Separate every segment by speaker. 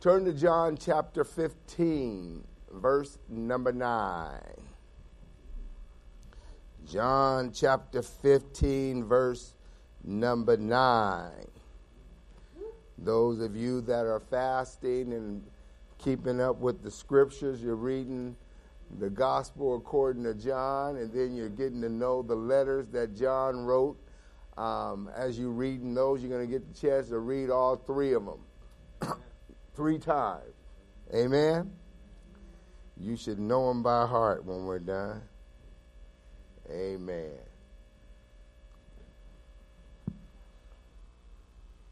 Speaker 1: Turn to John chapter 15, verse number 9. John chapter 15, verse number 9. Those of you that are fasting and keeping up with the scriptures, you're reading the gospel according to John, and then you're getting to know the letters that John wrote. Um, as you're reading those, you're going to get the chance to read all three of them three times. Amen? You should know them by heart when we're done. Amen.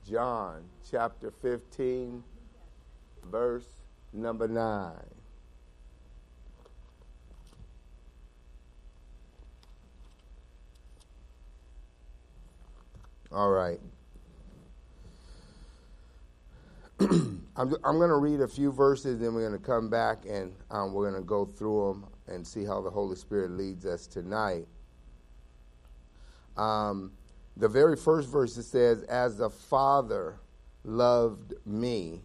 Speaker 1: John chapter 15, verse number 9. All right. I'm, I'm going to read a few verses, then we're going to come back and um, we're going to go through them and see how the Holy Spirit leads us tonight. Um, the very first verse it says, As the Father loved me,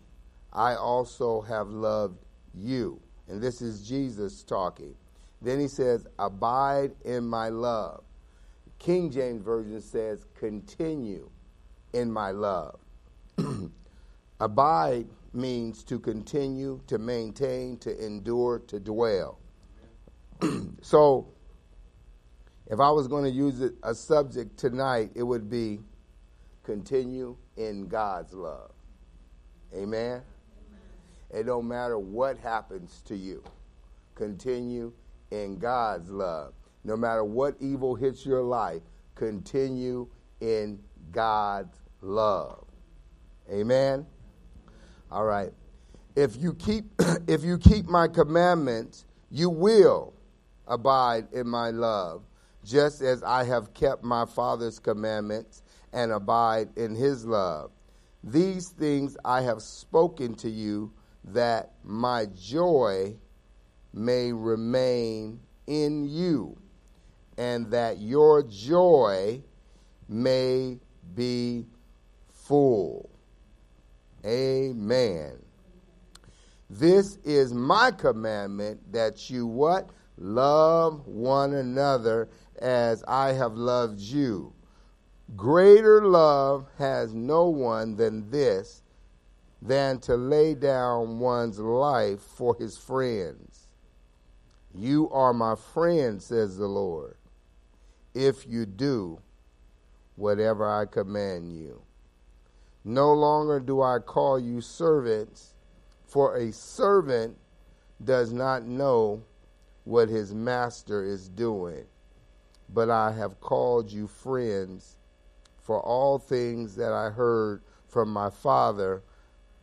Speaker 1: I also have loved you. And this is Jesus talking. Then he says, Abide in my love. King James Version says, Continue in my love. Abide means to continue, to maintain, to endure, to dwell. so, if I was going to use a subject tonight, it would be continue in God's love. Amen? It don't matter what happens to you. Continue in God's love. No matter what evil hits your life, continue in God's love. Amen. All right. If you keep if you keep my commandments, you will abide in my love, just as I have kept my Father's commandments and abide in his love. These things I have spoken to you that my joy may remain in you and that your joy may be full. Amen. This is my commandment that you what? Love one another as I have loved you. Greater love has no one than this, than to lay down one's life for his friends. You are my friend, says the Lord, if you do whatever I command you. No longer do I call you servants, for a servant does not know what his master is doing. But I have called you friends, for all things that I heard from my Father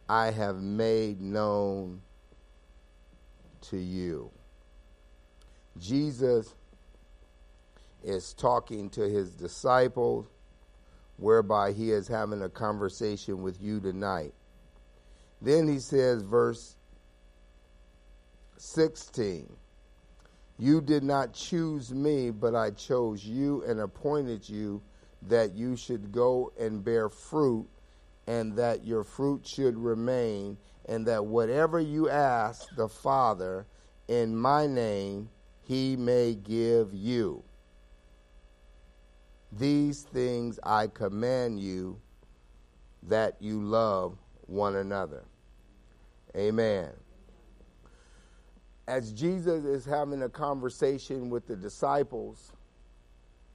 Speaker 1: I have made known to you. Jesus is talking to his disciples whereby he is having a conversation with you tonight. Then he says, verse 16, You did not choose me, but I chose you and appointed you that you should go and bear fruit, and that your fruit should remain, and that whatever you ask the Father in my name, he may give you. These things I command you that you love one another. Amen. As Jesus is having a conversation with the disciples,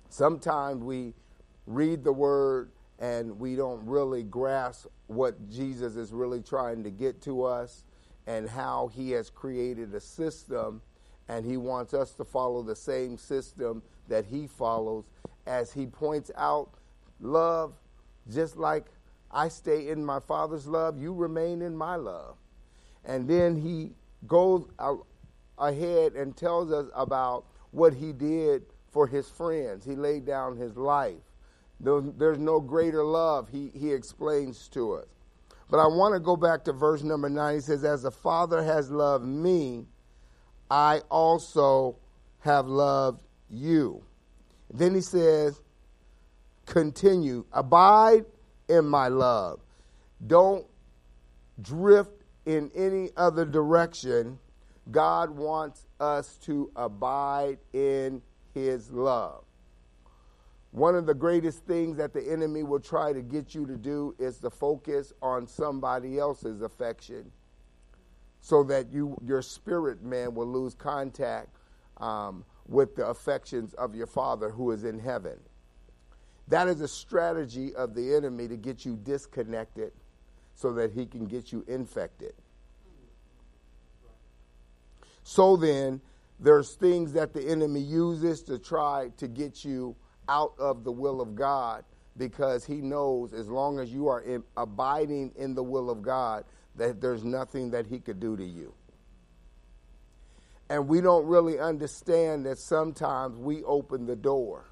Speaker 1: sometimes we read the word and we don't really grasp what Jesus is really trying to get to us and how he has created a system and he wants us to follow the same system that he follows as he points out love, just like I stay in my Father's love, you remain in my love. And then he goes ahead and tells us about what he did for his friends. He laid down his life. There's no greater love, he, he explains to us. But I want to go back to verse number nine. He says, As the Father has loved me, I also have loved you. Then he says, continue, abide in my love. Don't drift in any other direction, God wants us to abide in his love. One of the greatest things that the enemy will try to get you to do is to focus on somebody else's affection so that you your spirit man will lose contact um, with the affections of your father who is in heaven. That is a strategy of the enemy to get you disconnected so that he can get you infected. So then, there's things that the enemy uses to try to get you out of the will of God because he knows as long as you are in, abiding in the will of God, that there's nothing that he could do to you. And we don't really understand that sometimes we open the door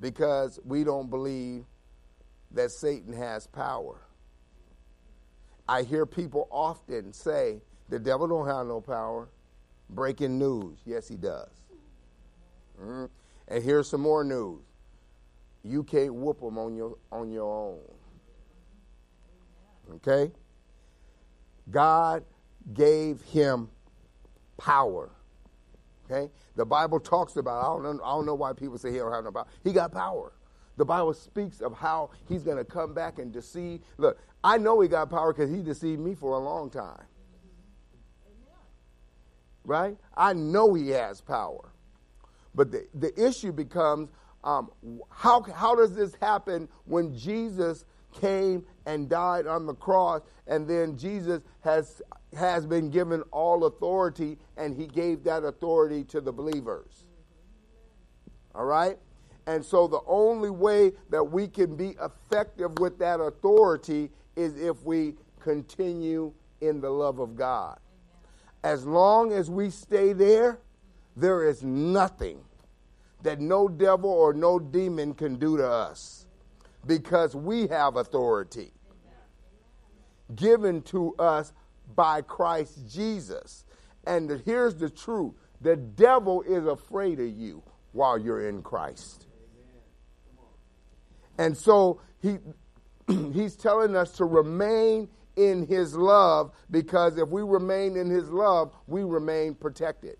Speaker 1: because we don't believe that Satan has power. I hear people often say, the devil don't have no power. Breaking news. Yes, he does. Mm-hmm. And here's some more news. You can't whoop them on your on your own. Okay? God gave him power. Okay? The Bible talks about, I don't, know, I don't know why people say he don't have no power. He got power. The Bible speaks of how he's going to come back and deceive. Look, I know he got power because he deceived me for a long time. Right? I know he has power. But the, the issue becomes um, how, how does this happen when Jesus came and died on the cross, and then Jesus has, has been given all authority, and he gave that authority to the believers? All right? And so the only way that we can be effective with that authority is if we continue in the love of God. As long as we stay there, there is nothing that no devil or no demon can do to us because we have authority given to us by Christ Jesus. And here's the truth the devil is afraid of you while you're in Christ. And so he he's telling us to remain in his love because if we remain in his love, we remain protected.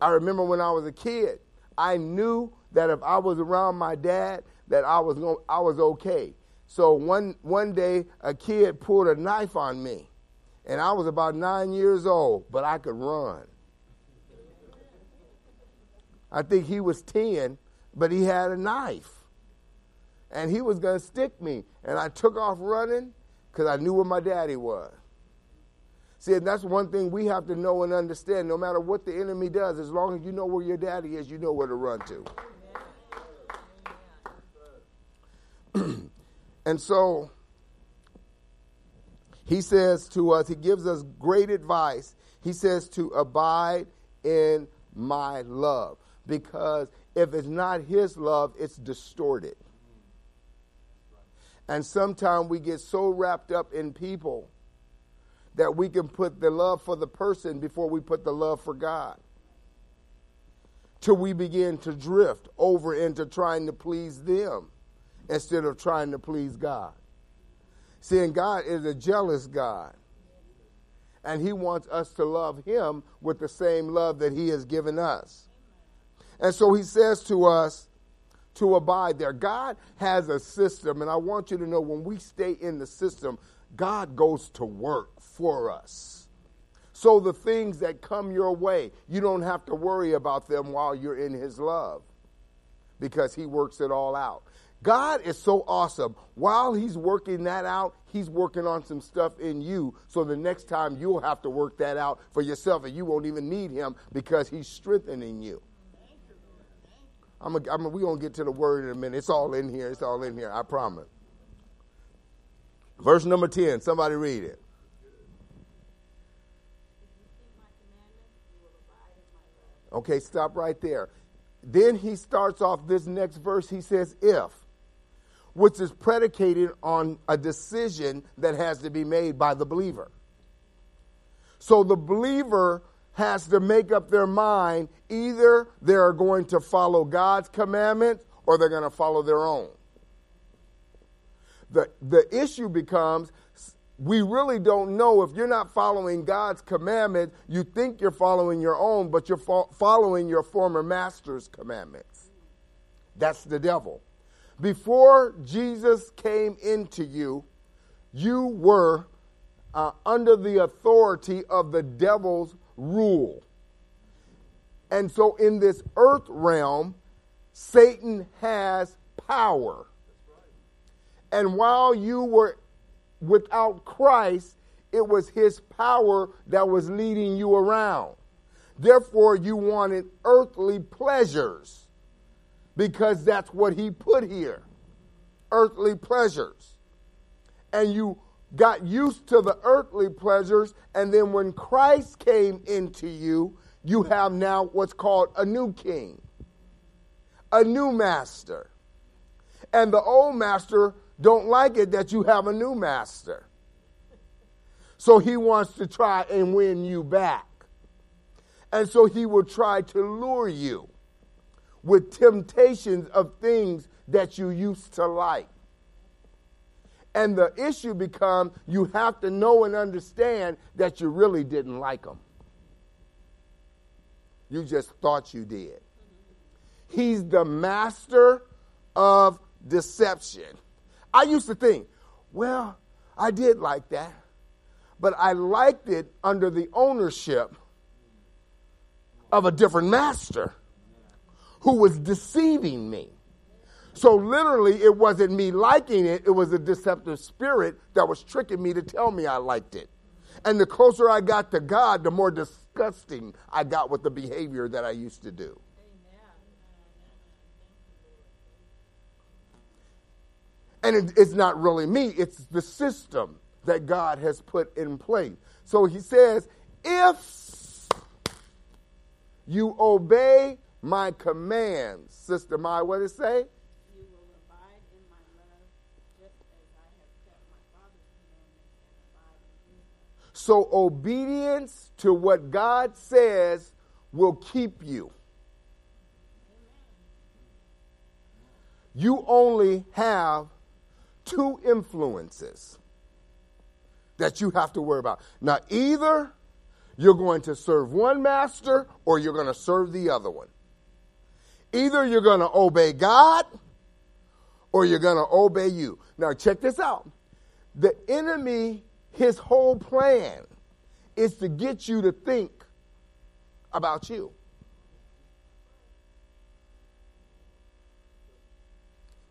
Speaker 1: I remember when I was a kid, I knew that if I was around my dad, that I was I was okay. So one one day, a kid pulled a knife on me, and I was about nine years old, but I could run. I think he was ten, but he had a knife. And he was going to stick me. And I took off running because I knew where my daddy was. See, and that's one thing we have to know and understand. No matter what the enemy does, as long as you know where your daddy is, you know where to run to. And so he says to us, he gives us great advice. He says to abide in my love because if it's not His love, it's distorted. And sometimes we get so wrapped up in people that we can put the love for the person before we put the love for God. Till we begin to drift over into trying to please them instead of trying to please God. Seeing God is a jealous God. And He wants us to love Him with the same love that He has given us. And so he says to us to abide there. God has a system, and I want you to know when we stay in the system, God goes to work for us. So the things that come your way, you don't have to worry about them while you're in his love because he works it all out. God is so awesome. While he's working that out, he's working on some stuff in you. So the next time you'll have to work that out for yourself and you won't even need him because he's strengthening you. I'm a, I'm a, we're going to get to the word in a minute. It's all in here. It's all in here. I promise. Verse number 10. Somebody read it. Okay, stop right there. Then he starts off this next verse. He says, if, which is predicated on a decision that has to be made by the believer. So the believer has to make up their mind either they're going to follow God's commandments or they're going to follow their own. The, the issue becomes we really don't know if you're not following God's commandment, you think you're following your own, but you're fo- following your former master's commandments. That's the devil. Before Jesus came into you, you were uh, under the authority of the devil's rule. And so in this earth realm, Satan has power. And while you were without Christ, it was his power that was leading you around. Therefore, you wanted earthly pleasures because that's what he put here earthly pleasures. And you got used to the earthly pleasures, and then when Christ came into you, you have now what's called a new king, a new master. And the old master don't like it that you have a new master. So he wants to try and win you back. And so he will try to lure you with temptations of things that you used to like. And the issue becomes you have to know and understand that you really didn't like them. You just thought you did. He's the master of deception. I used to think, well, I did like that, but I liked it under the ownership of a different master who was deceiving me. So literally, it wasn't me liking it, it was a deceptive spirit that was tricking me to tell me I liked it. And the closer I got to God, the more disgusting I got with the behavior that I used to do. And it, it's not really me, it's the system that God has put in place. So he says, if you obey my commands, Sister Mai, what does it say? So obedience to what God says will keep you. You only have two influences that you have to worry about. Now, either you're going to serve one master or you're going to serve the other one. Either you're going to obey God or you're going to obey you. Now, check this out. The enemy, his whole plan is to get you to think about you.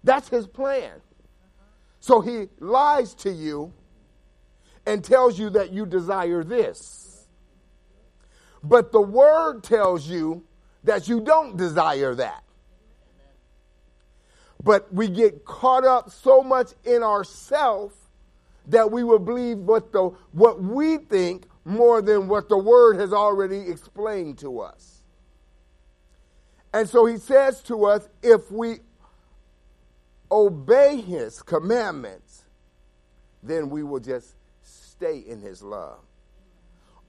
Speaker 1: That's his plan. So he lies to you and tells you that you desire this. But the word tells you that you don't desire that. But we get caught up so much in ourself that we will believe what the what we think more than what the word has already explained to us. And so he says to us if we obey his commandments, then we will just stay in his love.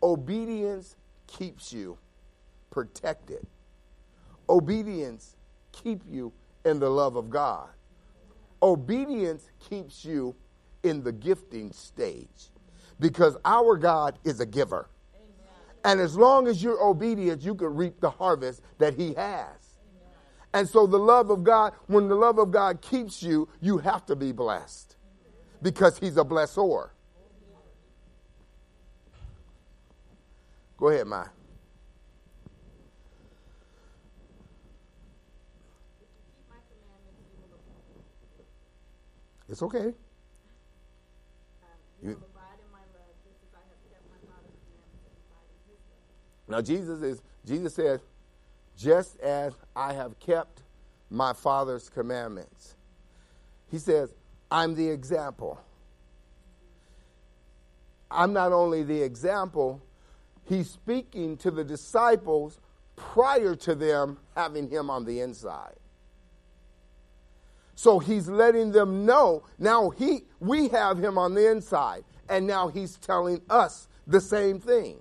Speaker 1: Obedience keeps you protected. Obedience keep you in the love of God. Obedience keeps you in the gifting stage because our God is a giver. And as long as you're obedient, you can reap the harvest that he has. And so the love of God, when the love of God keeps you, you have to be blessed because he's a blessor. Go ahead, Ma. It's okay. You, now Jesus is Jesus says just as I have kept my Father's commandments. He says, I'm the example. I'm not only the example, he's speaking to the disciples prior to them having him on the inside. So he's letting them know now he we have him on the inside and now he's telling us the same thing.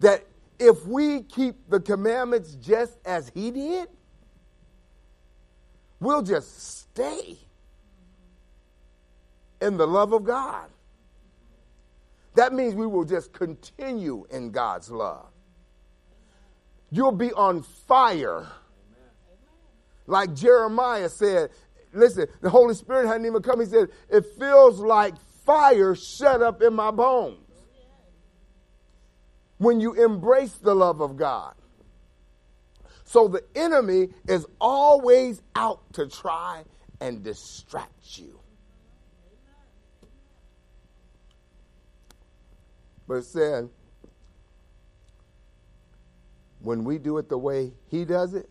Speaker 1: That if we keep the commandments just as he did, we'll just stay in the love of God. That means we will just continue in God's love. You'll be on fire. Like Jeremiah said, listen, the Holy Spirit hadn't even come. He said, It feels like fire shut up in my bones. When you embrace the love of God. So the enemy is always out to try and distract you. But it said, when we do it the way he does it,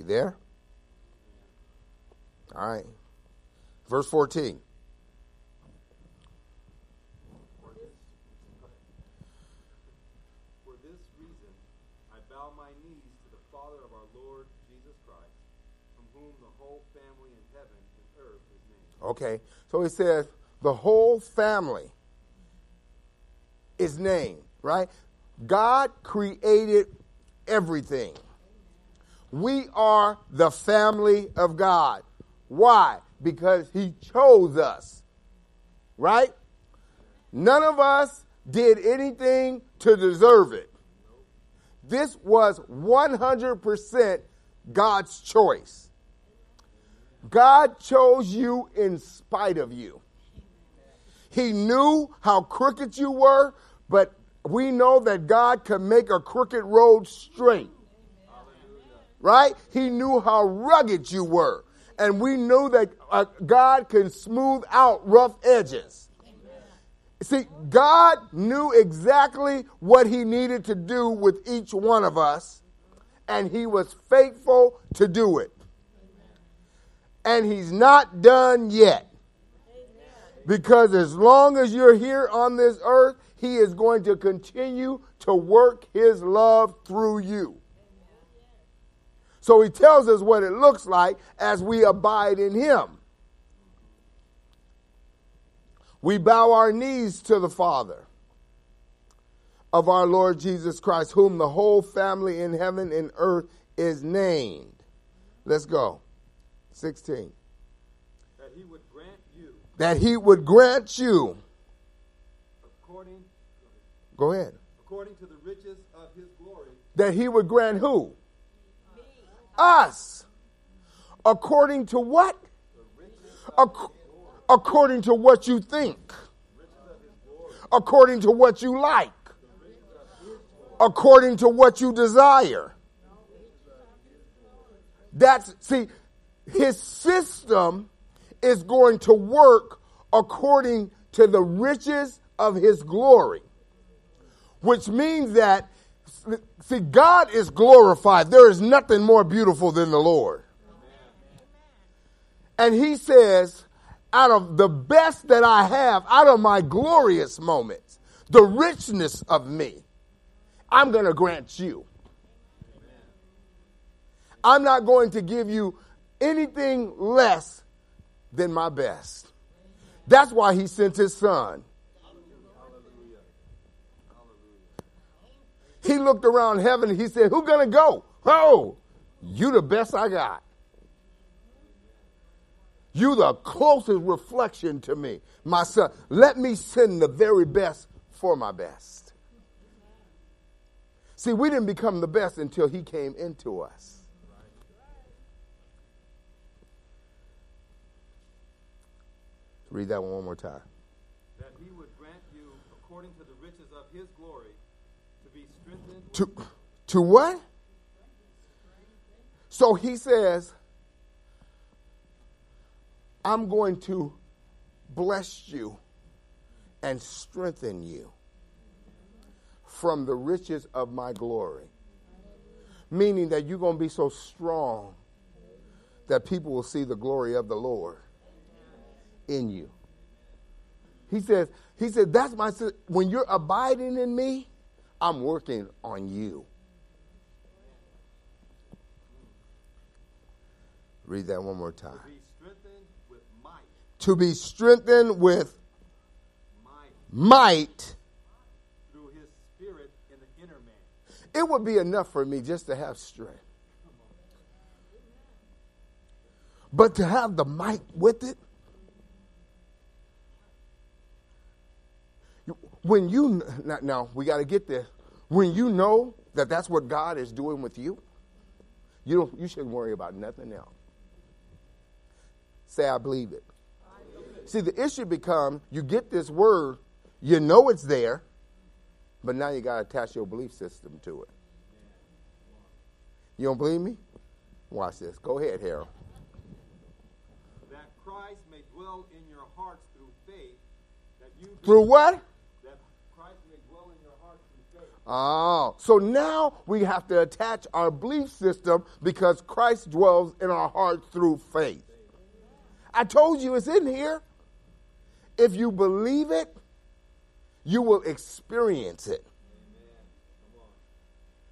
Speaker 2: heaven and earth is named.
Speaker 1: Okay. So he says, the whole family is named, right? God created everything. We are the family of God. Why? Because He chose us. Right? None of us did anything to deserve it. This was 100% God's choice. God chose you in spite of you. He knew how crooked you were, but we know that God can make a crooked road straight right? He knew how rugged you were. And we know that uh, God can smooth out rough edges. See, God knew exactly what He needed to do with each one of us, and He was faithful to do it. And He's not done yet. Because as long as you're here on this earth, He is going to continue to work His love through you. So he tells us what it looks like as we abide in him. We bow our knees to the Father of our Lord Jesus Christ, whom the whole family in heaven and earth is named. Let's go. 16.
Speaker 2: That he would grant you.
Speaker 1: That he would grant you.
Speaker 2: According.
Speaker 1: Go ahead.
Speaker 2: According to the riches of his glory.
Speaker 1: That he would grant who? Us according to what? Ac- according to what you think, according to what you like, according to what you desire. That's, see, his system is going to work according to the riches of his glory, which means that See, God is glorified. There is nothing more beautiful than the Lord. And he says, out of the best that I have, out of my glorious moments, the richness of me, I'm going to grant you. I'm not going to give you anything less than my best. That's why he sent his son. He looked around heaven and he said, Who gonna go? Oh, you the best I got. You the closest reflection to me, my son. Let me send the very best for my best. See, we didn't become the best until he came into us. Read that one one more time.
Speaker 2: That he would grant you, according to the riches of his glory,
Speaker 1: to, to what? So he says, I'm going to bless you and strengthen you from the riches of my glory. Meaning that you're going to be so strong that people will see the glory of the Lord in you. He says, he said, that's my when you're abiding in me, I'm working on you. Read that one more time.
Speaker 2: To be strengthened with might.
Speaker 1: To be strengthened with
Speaker 2: Might
Speaker 1: might.
Speaker 2: through his spirit in the inner man.
Speaker 1: It would be enough for me just to have strength. But to have the might with it, when you now, we got to get there. When you know that that's what God is doing with you, you don't. You shouldn't worry about nothing else. Say, I believe it. See, the issue becomes you get this word, you know it's there, but now you got to attach your belief system to it. You don't believe me? Watch this. Go ahead, Harold.
Speaker 2: That Christ may dwell in your hearts through faith. That you
Speaker 1: Through what?
Speaker 2: that Christ may dwell in your hearts
Speaker 1: Oh, so now we have to attach our belief system because Christ dwells in our hearts through faith. I told you it's in here. If you believe it, you will experience it.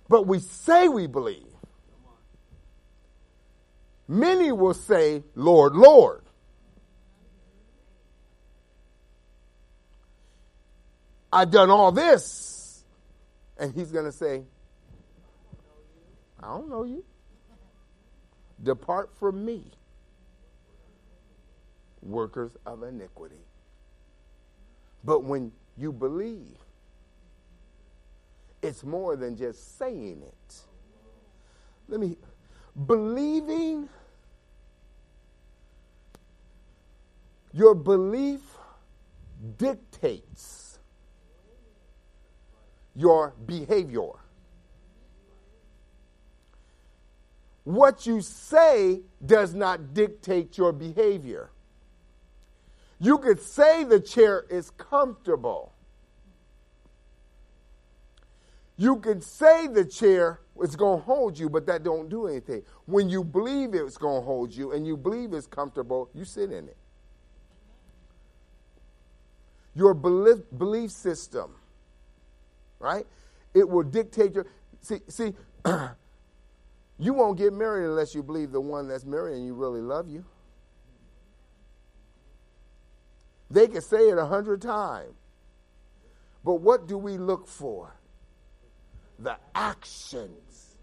Speaker 1: But we say we believe. Many will say, Lord, Lord. I've done all this. And he's going to say, I don't know you. Depart from me, workers of iniquity. But when you believe, it's more than just saying it. Let me, believing, your belief dictates your behavior. What you say does not dictate your behavior. You could say the chair is comfortable. You could say the chair is going to hold you, but that don't do anything. When you believe it's going to hold you and you believe it's comfortable, you sit in it. Your belief, belief system, right? It will dictate your. See, see, you won't get married unless you believe the one that's marrying you really love you. They can say it a hundred times. But what do we look for? The actions.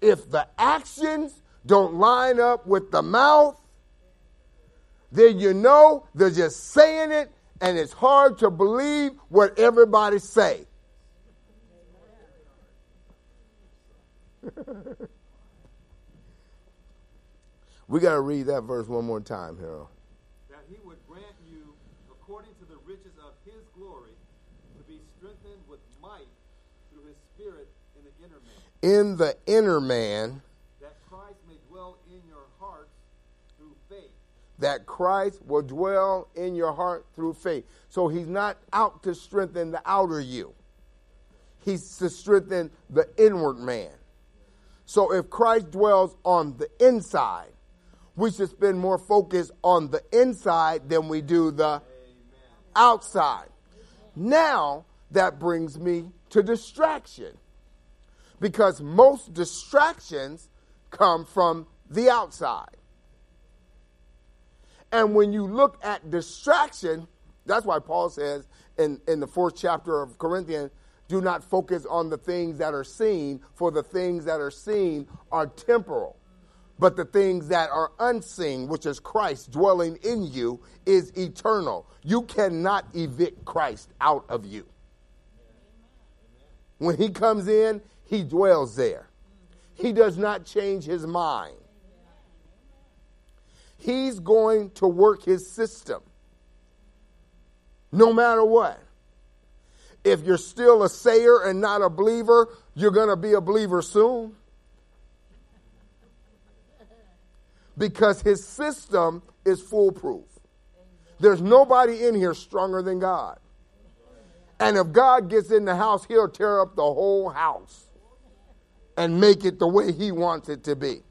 Speaker 1: If the actions don't line up with the mouth, then you know they're just saying it and it's hard to believe what everybody say. we got to read that verse one more time, Harold.
Speaker 2: That he would grant you, according to the riches of his glory, to be strengthened with might through his spirit in the inner man.
Speaker 1: In the inner man,
Speaker 2: That Christ may dwell in your hearts through faith.
Speaker 1: That Christ will dwell in your heart through faith. So he's not out to strengthen the outer you, he's to strengthen the inward man. So if Christ dwells on the inside, we should spend more focus on the inside than we do the outside. Now, that brings me to distraction. Because most distractions come from the outside. And when you look at distraction, that's why Paul says in, in the fourth chapter of Corinthians, do not focus on the things that are seen, for the things that are seen are temporal. But the things that are unseen, which is Christ dwelling in you, is eternal. You cannot evict Christ out of you. When he comes in, he dwells there. He does not change his mind. He's going to work his system no matter what. If you're still a sayer and not a believer, you're going to be a believer soon. Because his system is foolproof. There's nobody in here stronger than God. And if God gets in the house, he'll tear up the whole house and make it the way he wants it to be.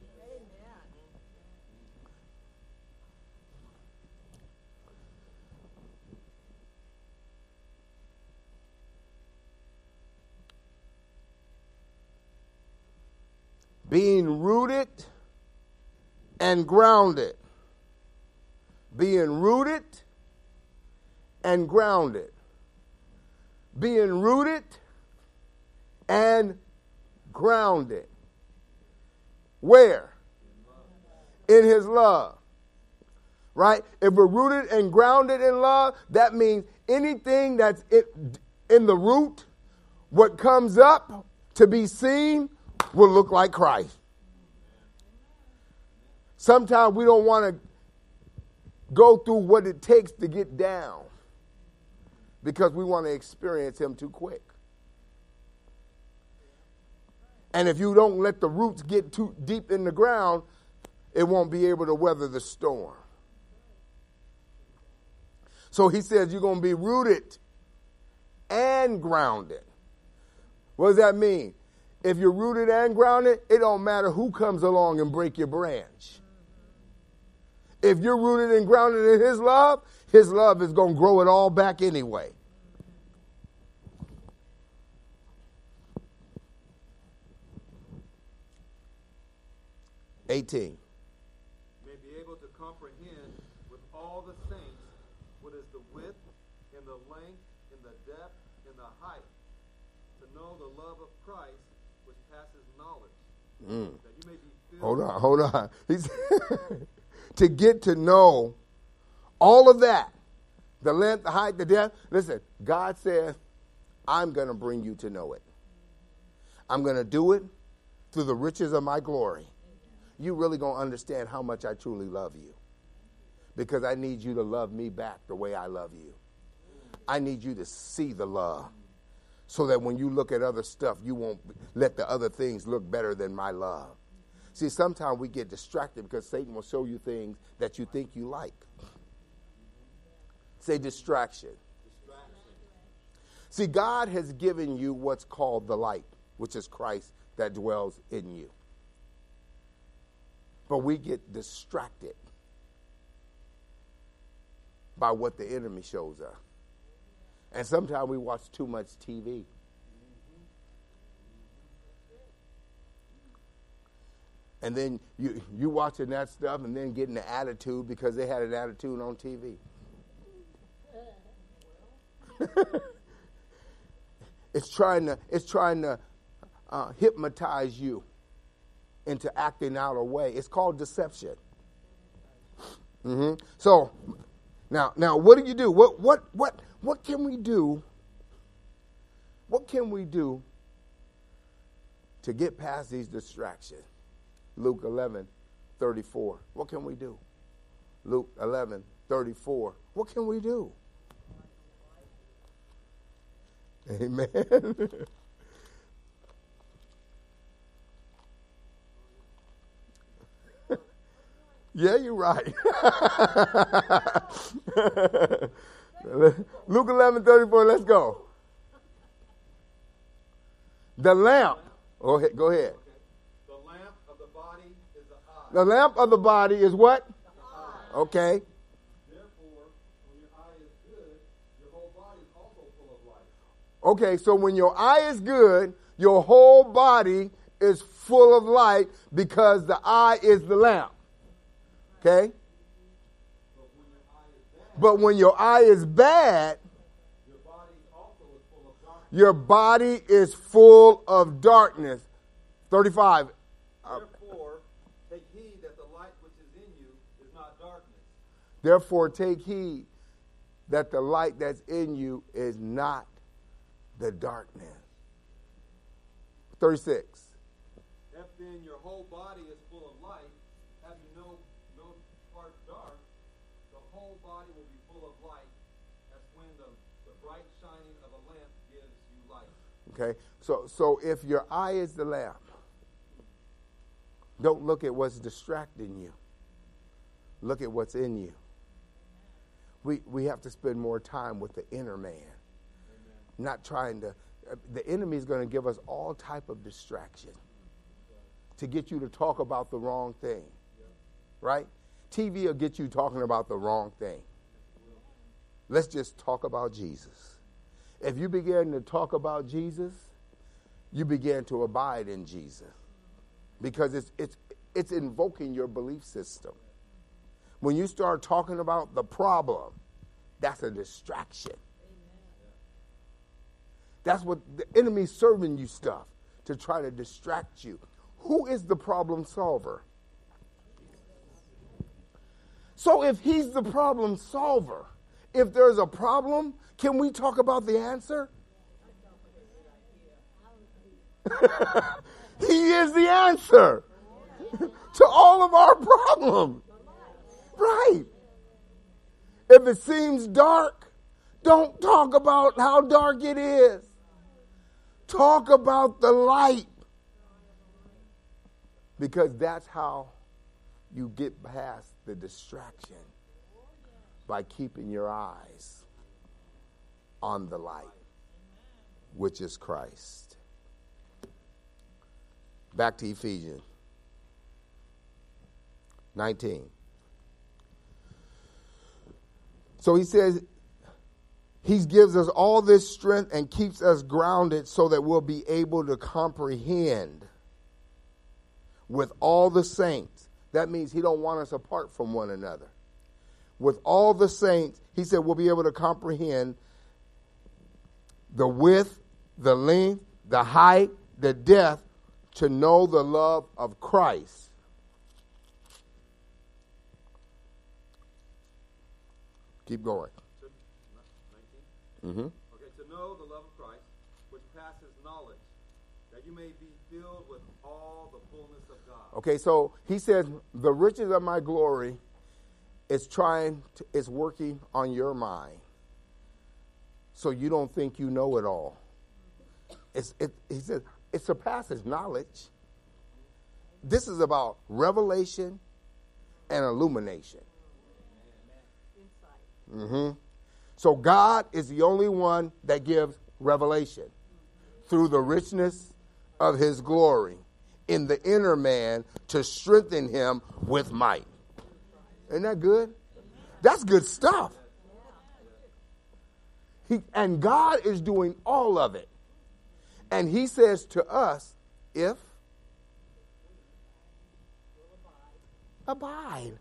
Speaker 1: Being rooted and grounded. Being rooted and grounded. Being rooted and grounded. Where? In his love. Right? If we're rooted and grounded in love, that means anything that's in the root, what comes up to be seen, will look like Christ. Sometimes we don't want to go through what it takes to get down because we want to experience Him too quick. And if you don't let the roots get too deep in the ground, it won't be able to weather the storm. So he says you're going to be rooted and grounded. What does that mean? If you're rooted and grounded, it don't matter who comes along and break your branch. If you're rooted and grounded in his love, his love is going to grow it all back anyway. Eighteen.
Speaker 2: May be able to comprehend with all the saints what is the width and the length and the depth and the height, to know the love of Christ which passes knowledge. Mm.
Speaker 1: Hold on, hold on. He's to get to know all of that the length, the height, the depth. Listen, God says, I'm going to bring you to know it. I'm going to do it through the riches of my glory. You really going to understand how much I truly love you. Because I need you to love me back the way I love you. I need you to see the love so that when you look at other stuff, you won't let the other things look better than my love. See, sometimes we get distracted because Satan will show you things that you think you like. Say distraction. See, God has given you what's called the light, which is Christ that dwells in you. But we get distracted by what the enemy shows us. And sometimes we watch too much TV. And then you you watching that stuff and then getting the attitude because they had an attitude on TV. it's trying to it's trying to uh, hypnotize you into acting out a way. It's called deception. Mm-hmm. So now now what do you do? What what what what can we do? What can we do to get past these distractions? Luke 11, 34. What can we do? Luke 11, 34. What can we do? Amen. yeah, you're right. Luke 11, 34, let's go. The lamp. Go ahead. Go ahead.
Speaker 2: The lamp of the body is the eye.
Speaker 1: The lamp of the body is what? Okay.
Speaker 2: Therefore, when your eye is good, your whole body is also full of light.
Speaker 1: Okay, so when your eye is good, your whole body is full of light because the eye is the lamp. Okay? But when your eye is bad, your body is full of darkness. 35.
Speaker 2: Therefore, take heed that the light which is in you is not darkness.
Speaker 1: Therefore, take heed that the light that's in you is not the darkness. 36.
Speaker 2: If then your whole body is full of light, have you no, no part dark, the whole body will be full of light, as when the, the bright shining of a lamp gives you light.
Speaker 1: Okay, so, so if your eye is the lamp, don't look at what's distracting you. Look at what's in you. We, we have to spend more time with the inner man. Not trying to uh, the enemy is going to give us all type of distraction to get you to talk about the wrong thing right? Tv will get you talking about the wrong thing. Let's just talk about jesus if you begin to talk about jesus you begin to abide in jesus because it's, it's, it's invoking your belief system. When you start talking about the problem, that's a distraction. That's what the enemy's serving you stuff to try to distract you. Who is the problem solver? So if he's the problem solver, if there's a problem, can we talk about the answer? he is the answer to all of our problems. Right. If it seems dark, don't talk about how dark it is. Talk about the light. Because that's how you get past the distraction by keeping your eyes on the light, which is Christ. Back to Ephesians 19. So he says, He gives us all this strength and keeps us grounded so that we'll be able to comprehend with all the saints. That means He don't want us apart from one another. With all the saints, He said we'll be able to comprehend the width, the length, the height, the depth, to know the love of Christ Keep going.
Speaker 2: Mm-hmm. Okay, to know the love of Christ, which passes knowledge, that you may be filled with all the fullness of God.
Speaker 1: Okay, so he says, the riches of my glory is trying, to, is working on your mind. So you don't think you know it all. It's, it, he says, it surpasses knowledge. This is about revelation and illumination. Mm-hmm. So God is the only one that gives revelation through the richness of his glory in the inner man to strengthen him with might. Isn't that good? That's good stuff. He, and God is doing all of it. And he says to us, if abide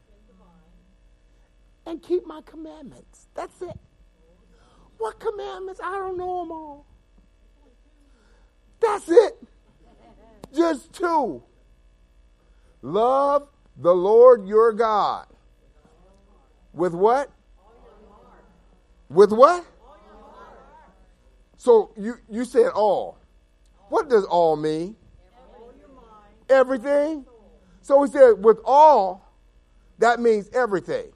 Speaker 1: and keep my commandments. That's it. What commandments? I don't know them all. That's it. Just two. Love the Lord your God. With what? With what? So you, you said all. What does all mean? Everything. So he said, with all, that means everything.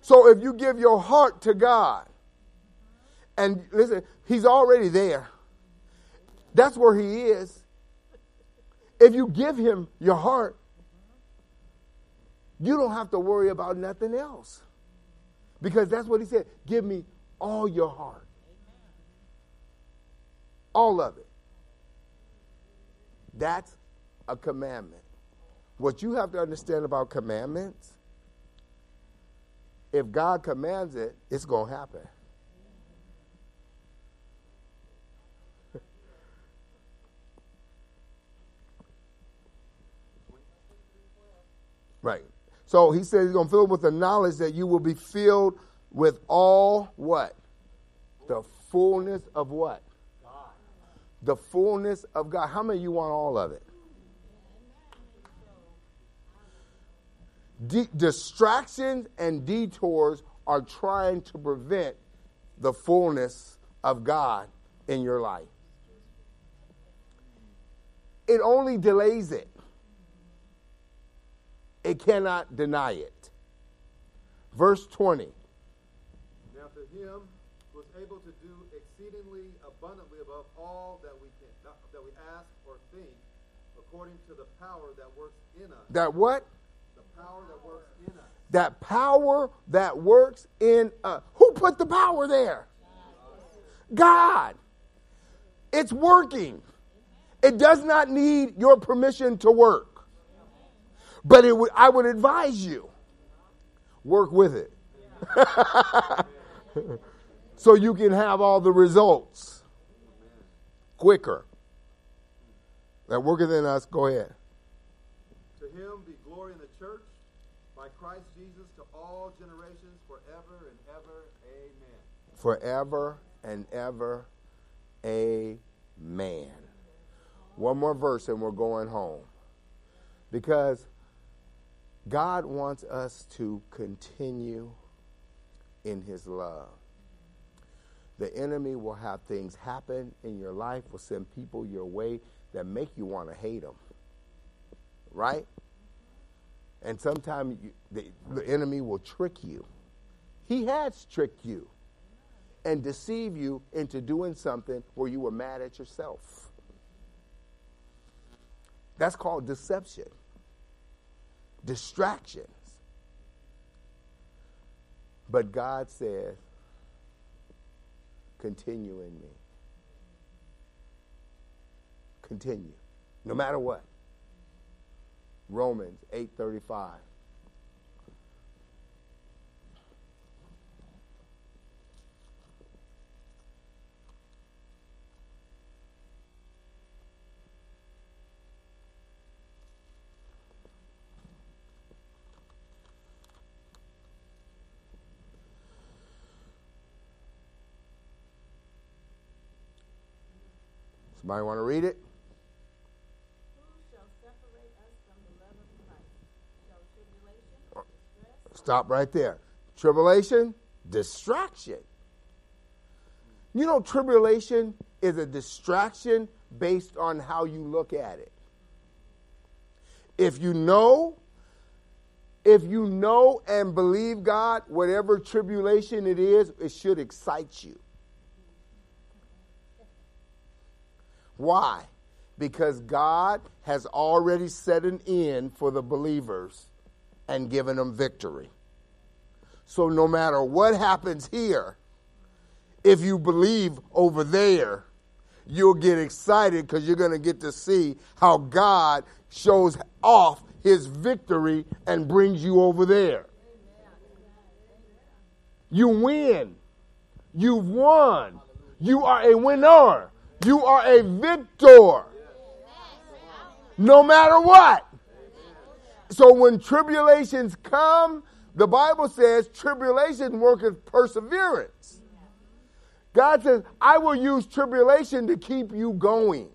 Speaker 1: So if you give your heart to God, and listen, He's already there. That's where He is. If you give Him your heart, you don't have to worry about nothing else. Because that's what He said give me all your heart, all of it. That's a commandment. What you have to understand about commandments if God commands it, it's going to happen. right. So he says he's going to fill it with the knowledge that you will be filled with all what? The fullness of what? God. The fullness of God. How many of you want all of it? De- distractions and detours are trying to prevent the fullness of God in your life. It only delays it, it cannot deny it. Verse 20.
Speaker 2: Now, to him who is able to do exceedingly abundantly above all that we can, that we ask or think, according to the power that works in us.
Speaker 1: That what?
Speaker 2: The power that works in us.
Speaker 1: That power that works in us. Who put the power there? God. It's working. It does not need your permission to work. But it would, I would advise you work with it. so you can have all the results quicker. That worketh in us, go ahead.
Speaker 2: To him be glory in the church by Christ Jesus to all generations forever and ever. Amen.
Speaker 1: Forever and ever. Amen. One more verse and we're going home. Because God wants us to continue in his love. The enemy will have things happen in your life, will send people your way that make you want to hate them. Right? And sometimes the, the enemy will trick you. He has tricked you and deceive you into doing something where you were mad at yourself. That's called deception, distractions. But God says, continue in me. Continue, no matter what. Romans 8:35. Somebody want to read it? Stop right there. Tribulation, distraction. You know, tribulation is a distraction based on how you look at it. If you know, if you know and believe God, whatever tribulation it is, it should excite you. Why? Because God has already set an end for the believers and given them victory. So no matter what happens here, if you believe over there, you'll get excited because you're going to get to see how God shows off his victory and brings you over there. You win. You've won. You are a winner. You are a victor. No matter what. So when tribulations come, the Bible says tribulation worketh perseverance. God says, I will use tribulation to keep you going.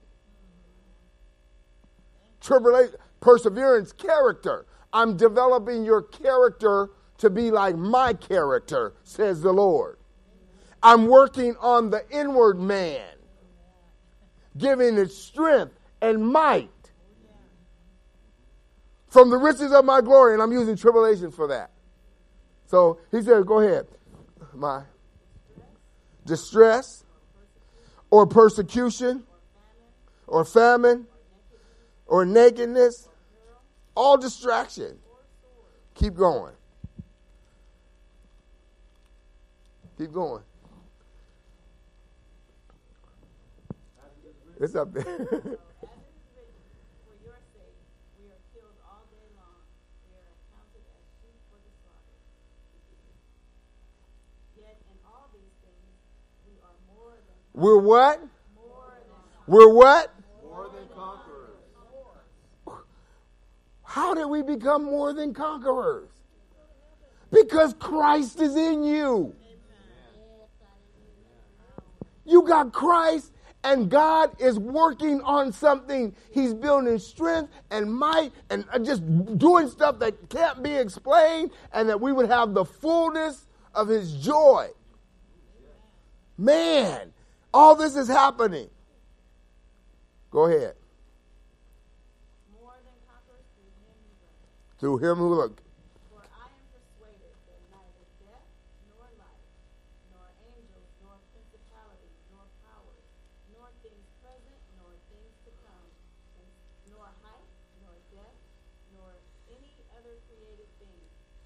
Speaker 1: Tribulation, perseverance, character. I'm developing your character to be like my character, says the Lord. I'm working on the inward man, giving it strength and might from the riches of my glory, and I'm using tribulation for that. So he said, Go ahead. My distress or persecution or famine or nakedness, all distraction. Keep going. Keep going. It's up there. We're what? We're what?
Speaker 2: More than conquerors.
Speaker 1: How did we become more than conquerors? Because Christ is in you. You got Christ, and God is working on something. He's building strength and might and uh, just doing stuff that can't be explained, and that we would have the fullness of His joy. Man, all this is happening. Go ahead. Through him who look.
Speaker 3: For I am persuaded that neither death nor life, nor angels, nor principalities, nor powers, nor things present, nor things to come, nor height, nor depth, nor any other created thing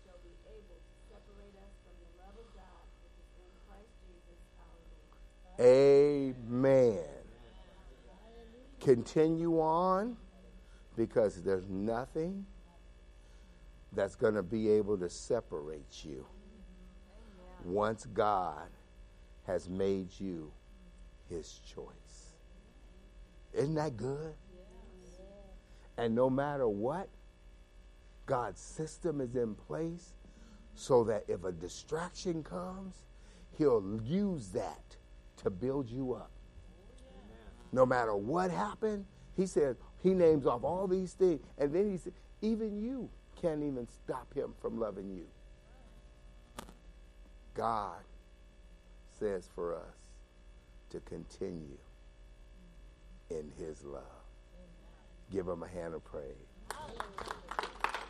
Speaker 3: shall be able to separate us from the love of God which is in Christ Jesus our Lord.
Speaker 1: Amen. Continue on because there's nothing that's going to be able to separate you once God has made you his choice. Isn't that good? And no matter what, God's system is in place so that if a distraction comes, He'll use that to build you up. No matter what happened, He says, He names off all these things. And then He said, even you can't even stop Him from loving you. God says for us to continue in His love. Give Him a hand of praise.